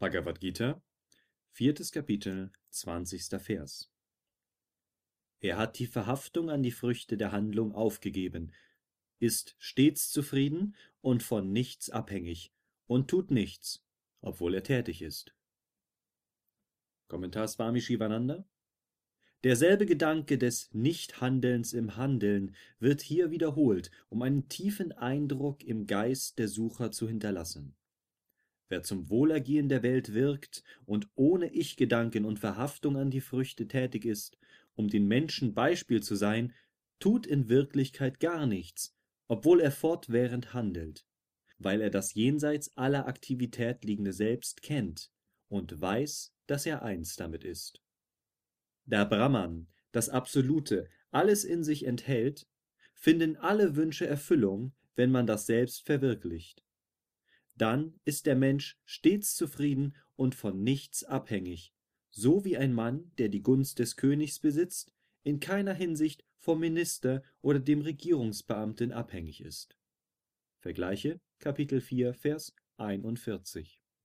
Bhagavad Gita, viertes Kapitel, zwanzigster Vers. Er hat die Verhaftung an die Früchte der Handlung aufgegeben, ist stets zufrieden und von nichts abhängig und tut nichts, obwohl er tätig ist. Kommentar Swami Shivananda Derselbe Gedanke des Nichthandelns im Handeln wird hier wiederholt, um einen tiefen Eindruck im Geist der Sucher zu hinterlassen. Wer zum Wohlergehen der Welt wirkt und ohne Ich-Gedanken und Verhaftung an die Früchte tätig ist, um den Menschen Beispiel zu sein, tut in Wirklichkeit gar nichts, obwohl er fortwährend handelt, weil er das jenseits aller Aktivität liegende Selbst kennt und weiß, dass er eins damit ist. Da Brahman, das Absolute, alles in sich enthält, finden alle Wünsche Erfüllung, wenn man das Selbst verwirklicht. Dann ist der Mensch stets zufrieden und von nichts abhängig, so wie ein Mann, der die Gunst des Königs besitzt, in keiner Hinsicht vom Minister oder dem Regierungsbeamten abhängig ist. Vergleiche Kapitel 4 Vers 41